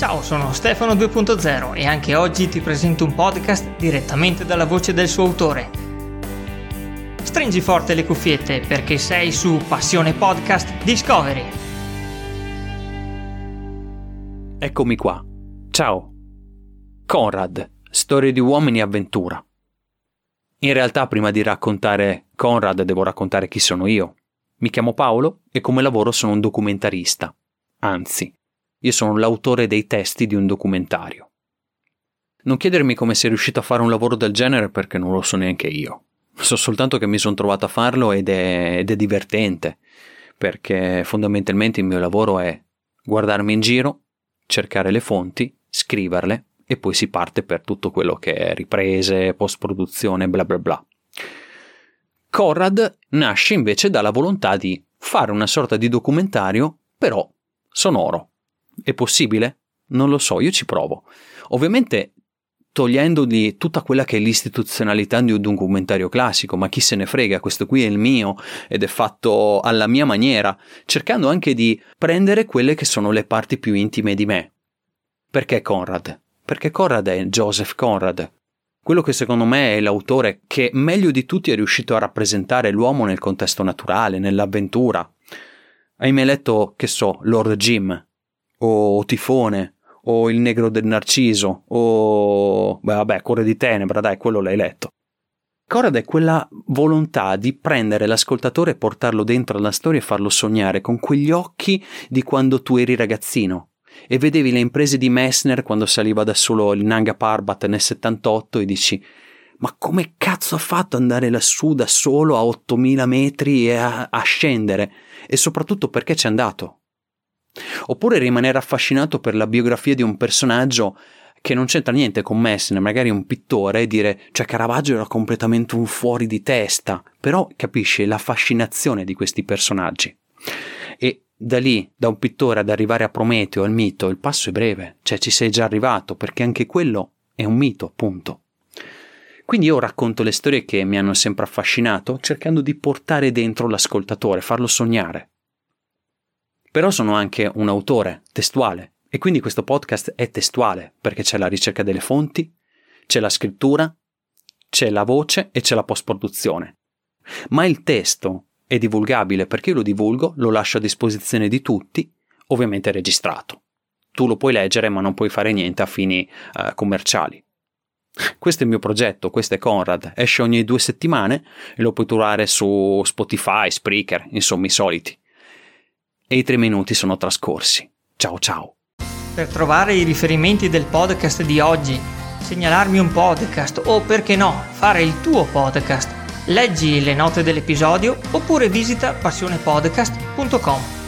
Ciao, sono Stefano 2.0 e anche oggi ti presento un podcast direttamente dalla voce del suo autore. Stringi forte le cuffiette perché sei su Passione Podcast Discovery. Eccomi qua. Ciao. Conrad, storie di uomini e avventura. In realtà prima di raccontare Conrad devo raccontare chi sono io. Mi chiamo Paolo e come lavoro sono un documentarista. Anzi, io sono l'autore dei testi di un documentario. Non chiedermi come sia riuscito a fare un lavoro del genere perché non lo so neanche io. So soltanto che mi sono trovato a farlo ed è, ed è divertente, perché fondamentalmente il mio lavoro è guardarmi in giro, cercare le fonti, scriverle e poi si parte per tutto quello che è riprese, post-produzione, bla bla bla. Conrad nasce invece dalla volontà di fare una sorta di documentario, però sonoro. È possibile? Non lo so, io ci provo. Ovviamente togliendogli tutta quella che è l'istituzionalità di un documentario classico, ma chi se ne frega, questo qui è il mio ed è fatto alla mia maniera, cercando anche di prendere quelle che sono le parti più intime di me. Perché Conrad? Perché Conrad è Joseph Conrad, quello che secondo me è l'autore che meglio di tutti è riuscito a rappresentare l'uomo nel contesto naturale, nell'avventura. Hai mai letto, che so, Lord Jim, o Tifone, o Il negro del Narciso, o... beh vabbè, Cuore di Tenebra, dai, quello l'hai letto. Corrad è quella volontà di prendere l'ascoltatore e portarlo dentro alla storia e farlo sognare con quegli occhi di quando tu eri ragazzino e vedevi le imprese di Messner quando saliva da solo il Nanga Parbat nel 78 e dici ma come cazzo ha fatto andare lassù da solo a 8000 metri e a, a scendere? E soprattutto perché c'è andato? Oppure rimanere affascinato per la biografia di un personaggio che non c'entra niente con Messner, magari un pittore, e dire, cioè Caravaggio era completamente un fuori di testa, però capisci la fascinazione di questi personaggi. E da lì, da un pittore ad arrivare a Prometeo, al mito, il passo è breve, cioè ci sei già arrivato, perché anche quello è un mito, appunto. Quindi io racconto le storie che mi hanno sempre affascinato, cercando di portare dentro l'ascoltatore, farlo sognare. Però sono anche un autore testuale e quindi questo podcast è testuale perché c'è la ricerca delle fonti, c'è la scrittura, c'è la voce e c'è la post-produzione. Ma il testo è divulgabile perché io lo divulgo, lo lascio a disposizione di tutti, ovviamente registrato. Tu lo puoi leggere ma non puoi fare niente a fini uh, commerciali. Questo è il mio progetto, questo è Conrad, esce ogni due settimane e lo puoi trovare su Spotify, Spreaker, insomma i soliti e i tre minuti sono trascorsi. Ciao ciao. Per trovare i riferimenti del podcast di oggi, segnalarmi un podcast o perché no, fare il tuo podcast, leggi le note dell'episodio oppure visita passionepodcast.com.